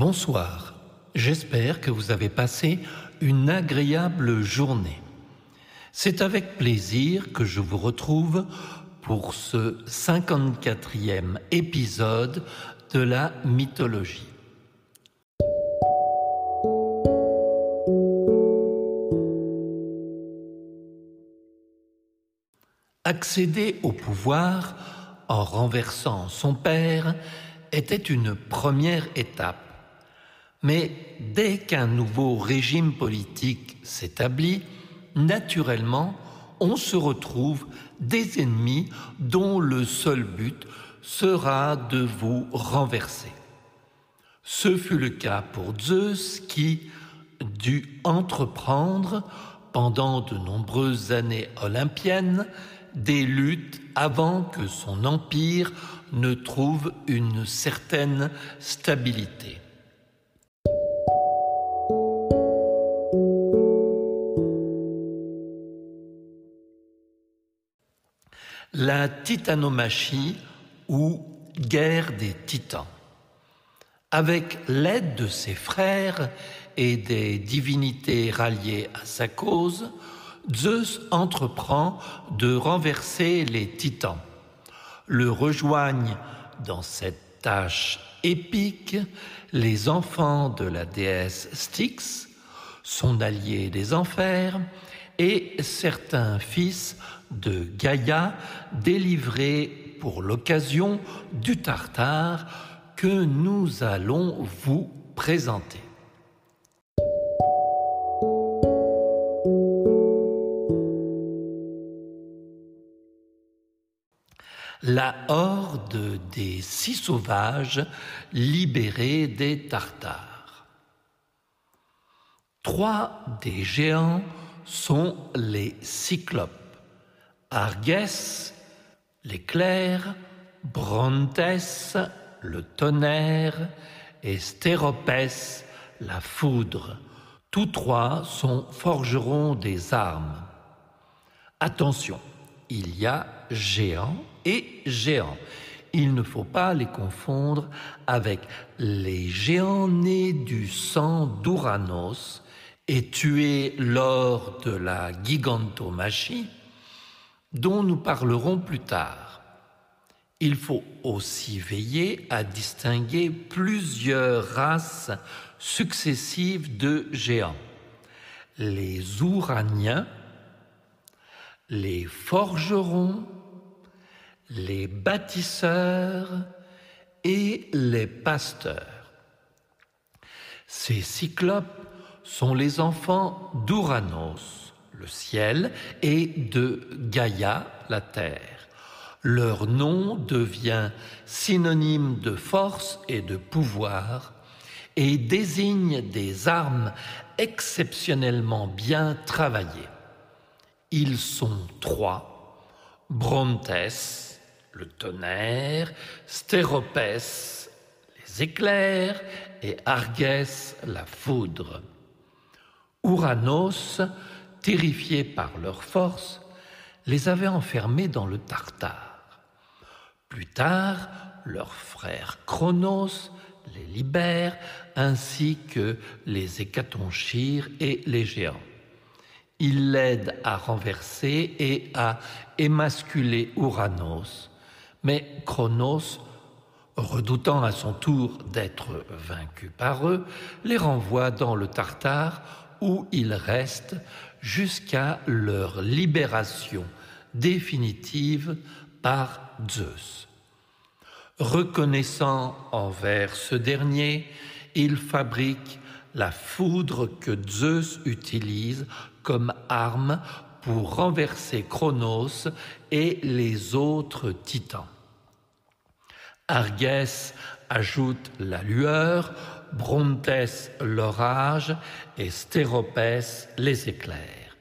Bonsoir, j'espère que vous avez passé une agréable journée. C'est avec plaisir que je vous retrouve pour ce 54e épisode de la mythologie. Accéder au pouvoir en renversant son père était une première étape. Mais dès qu'un nouveau régime politique s'établit, naturellement, on se retrouve des ennemis dont le seul but sera de vous renverser. Ce fut le cas pour Zeus qui dut entreprendre pendant de nombreuses années olympiennes des luttes avant que son empire ne trouve une certaine stabilité. La titanomachie ou guerre des titans. Avec l'aide de ses frères et des divinités ralliées à sa cause, Zeus entreprend de renverser les titans. Le rejoignent dans cette tâche épique les enfants de la déesse Styx, son allié des enfers, et certains fils de Gaïa délivrés pour l'occasion du Tartare que nous allons vous présenter. la horde des six sauvages libérés des Tartares. Trois des géants sont les cyclopes, Argès, l'éclair, Brontès, le tonnerre, et Stéropès, la foudre. Tous trois sont forgerons des armes. Attention, il y a géants et géants. Il ne faut pas les confondre avec les géants nés du sang d'Ouranos et tués lors de la gigantomachie, dont nous parlerons plus tard. Il faut aussi veiller à distinguer plusieurs races successives de géants. Les Ouraniens, les forgerons, les bâtisseurs et les pasteurs. Ces cyclopes sont les enfants d'Ouranos, le ciel, et de Gaïa, la terre. Leur nom devient synonyme de force et de pouvoir et désigne des armes exceptionnellement bien travaillées. Ils sont trois, Brontès, le tonnerre, Stéropès, les éclairs, et Argès, la foudre. Ouranos, terrifié par leur force, les avait enfermés dans le Tartare. Plus tard, leur frère Chronos les libère, ainsi que les Hécatonchires et les géants. Il l'aide à renverser et à émasculer Ouranos, mais Chronos, redoutant à son tour d'être vaincu par eux, les renvoie dans le Tartare où ils restent jusqu'à leur libération définitive par Zeus. Reconnaissant envers ce dernier, il fabrique la foudre que Zeus utilise comme arme pour renverser Chronos et les autres titans. Argès ajoute la lueur, Brontès l'orage et Stéropès les éclairs.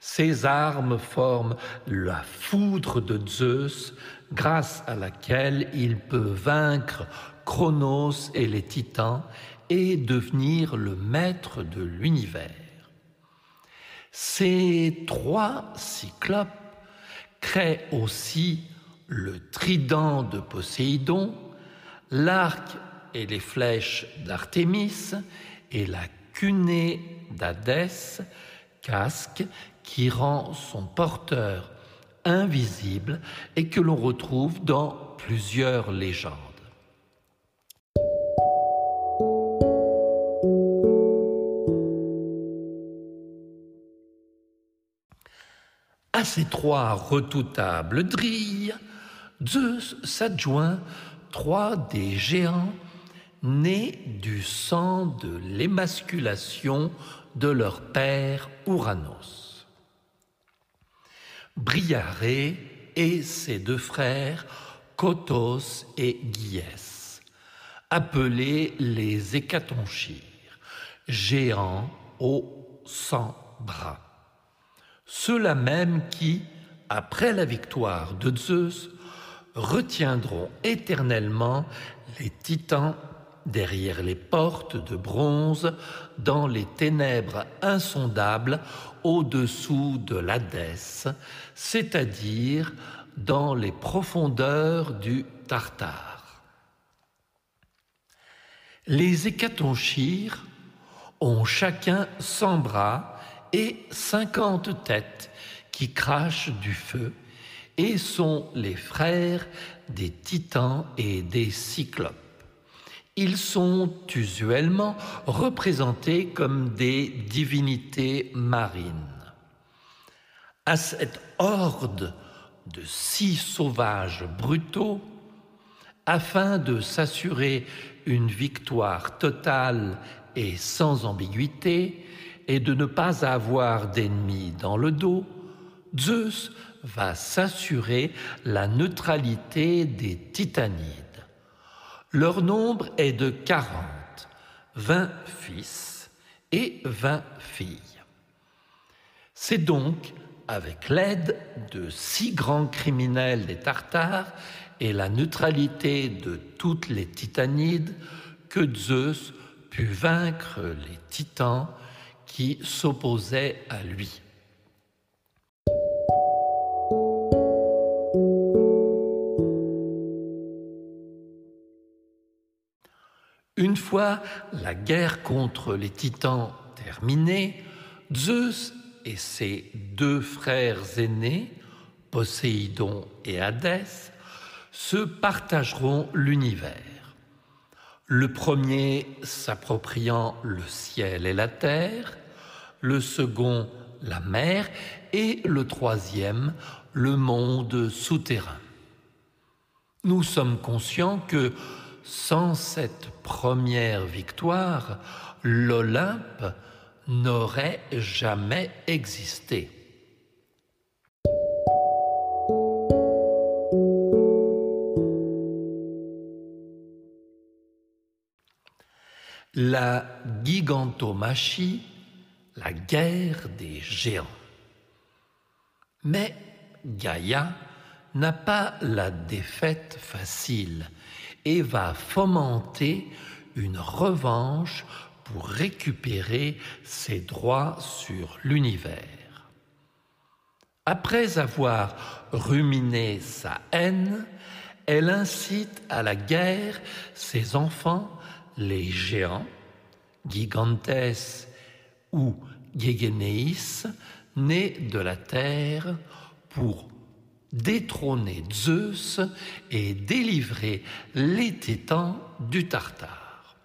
Ces armes forment la foudre de Zeus grâce à laquelle il peut vaincre Chronos et les titans et devenir le maître de l'univers. Ces trois cyclopes créent aussi le trident de Poséidon, l'arc et les flèches d'Artémis et la cunée d'Hadès, casque qui rend son porteur invisible et que l'on retrouve dans plusieurs légendes. À ces trois redoutables drilles, Zeus s'adjoint trois des géants nés du sang de l'émasculation de leur père Ouranos. Briaré et ses deux frères, Kotos et Gyes, appelés les Hécatonchires, géants aux cent bras. Ceux-là même qui, après la victoire de Zeus, retiendront éternellement les titans derrière les portes de bronze dans les ténèbres insondables au-dessous de l'Hadès, c'est-à-dire dans les profondeurs du Tartare. Les hécatonchires ont chacun cent bras et cinquante têtes qui crachent du feu et sont les frères des titans et des cyclopes. Ils sont usuellement représentés comme des divinités marines. À cette horde de six sauvages brutaux, afin de s'assurer une victoire totale et sans ambiguïté, et de ne pas avoir d'ennemis dans le dos, Zeus va s'assurer la neutralité des Titanides. Leur nombre est de 40, 20 fils et 20 filles. C'est donc avec l'aide de six grands criminels des Tartares et la neutralité de toutes les Titanides que Zeus put vaincre les Titans qui s'opposaient à lui. Une fois la guerre contre les titans terminée, Zeus et ses deux frères aînés, Poséidon et Hadès, se partageront l'univers. Le premier s'appropriant le ciel et la terre, le second la mer et le troisième le monde souterrain. Nous sommes conscients que sans cette première victoire, l'Olympe n'aurait jamais existé. La gigantomachie, la guerre des géants. Mais Gaïa n'a pas la défaite facile va fomenter une revanche pour récupérer ses droits sur l'univers. Après avoir ruminé sa haine, elle incite à la guerre ses enfants, les géants, Gigantes ou Gégenéis, nés de la terre, pour détrôner Zeus et délivrer les titans du Tartare.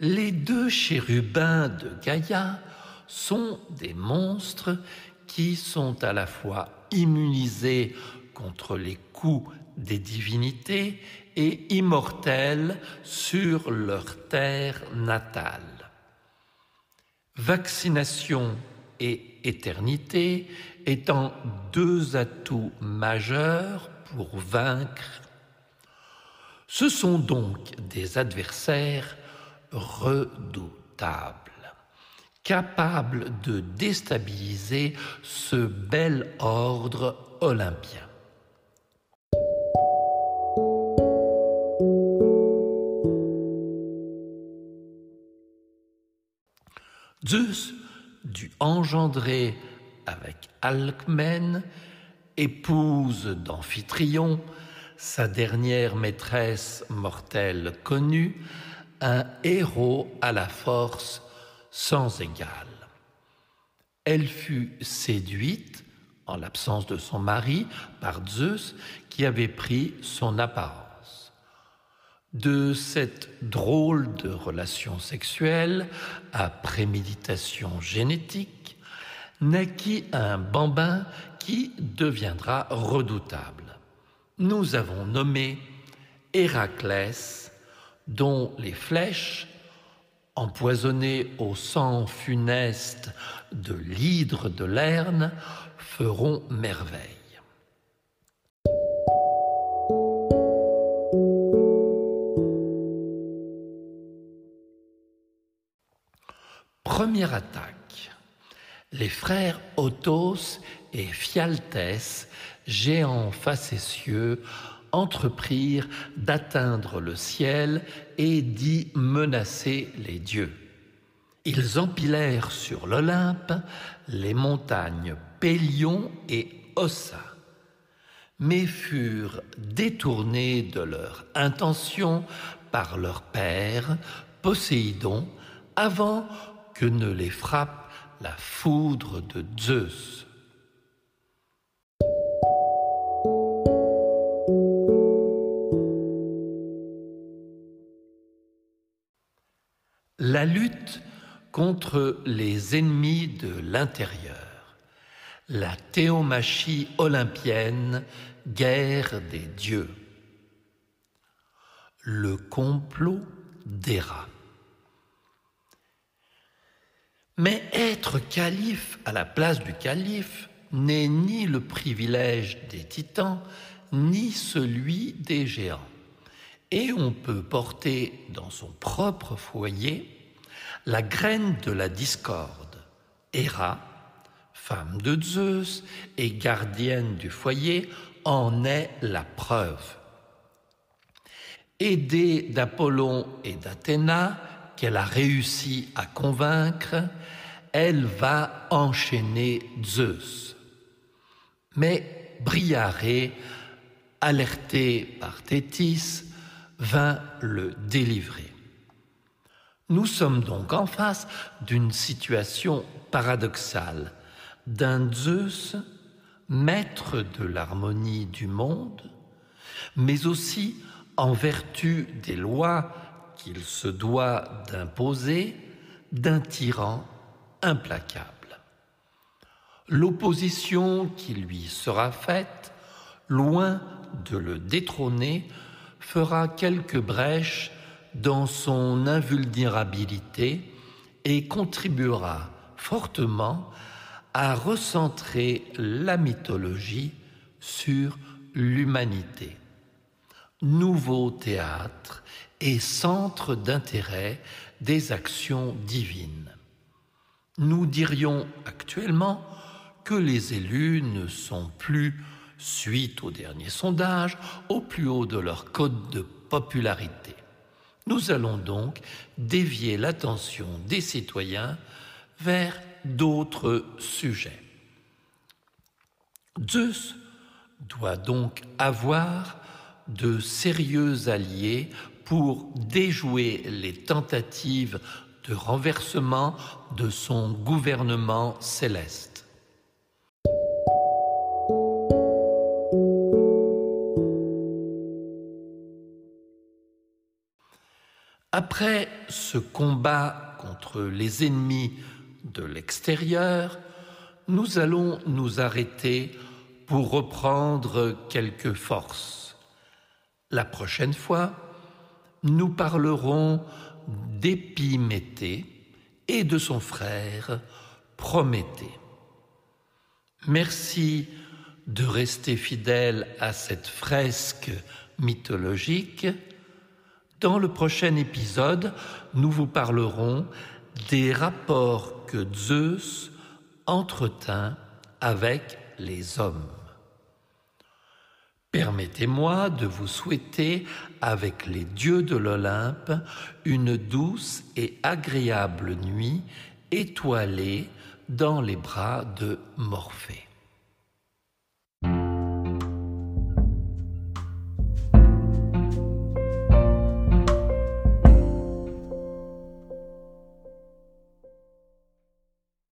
Les deux chérubins de Gaïa sont des monstres qui sont à la fois immunisés contre les coups des divinités et immortels sur leur terre natale. Vaccination et éternité étant deux atouts majeurs pour vaincre. Ce sont donc des adversaires redoutables, capables de déstabiliser ce bel ordre olympien. Zeus dut engendrer avec Alcmène, épouse d'Amphitryon, sa dernière maîtresse mortelle connue, un héros à la force sans égale. Elle fut séduite, en l'absence de son mari, par Zeus qui avait pris son apparence. De cette drôle de relation sexuelle à préméditation génétique naquit un bambin qui deviendra redoutable. Nous avons nommé Héraclès, dont les flèches, empoisonnées au sang funeste de l'hydre de Lerne, feront merveille. Première attaque. Les frères Othos et Phialtès, géants facétieux, entreprirent d'atteindre le ciel et d'y menacer les dieux. Ils empilèrent sur l'Olympe les montagnes Pélion et Ossa, mais furent détournés de leur intention par leur père, Poséidon, avant que ne les frappe la foudre de Zeus. La lutte contre les ennemis de l'intérieur, la théomachie olympienne, guerre des dieux, le complot d'Héra. Mais être calife à la place du calife n'est ni le privilège des titans, ni celui des géants. Et on peut porter dans son propre foyer la graine de la discorde. Héra, femme de Zeus et gardienne du foyer, en est la preuve. Aidée d'Apollon et d'Athéna, qu'elle a réussi à convaincre, elle va enchaîner Zeus. Mais Briarée, alerté par Thétis, vint le délivrer. Nous sommes donc en face d'une situation paradoxale, d'un Zeus, maître de l'harmonie du monde, mais aussi en vertu des lois qu'il se doit d'imposer, d'un tyran implacable. L'opposition qui lui sera faite, loin de le détrôner, fera quelques brèches dans son invulnérabilité et contribuera fortement à recentrer la mythologie sur l'humanité. Nouveau théâtre et centre d'intérêt des actions divines. Nous dirions actuellement que les élus ne sont plus, suite au dernier sondage, au plus haut de leur code de popularité. Nous allons donc dévier l'attention des citoyens vers d'autres sujets. Zeus doit donc avoir de sérieux alliés pour déjouer les tentatives de renversement de son gouvernement céleste. Après ce combat contre les ennemis de l'extérieur, nous allons nous arrêter pour reprendre quelques forces. La prochaine fois, nous parlerons d'Épiméthée et de son frère Prométhée. Merci de rester fidèle à cette fresque mythologique dans le prochain épisode, nous vous parlerons des rapports que Zeus entretint avec les hommes. Permettez-moi de vous souhaiter, avec les dieux de l'Olympe, une douce et agréable nuit étoilée dans les bras de Morphée.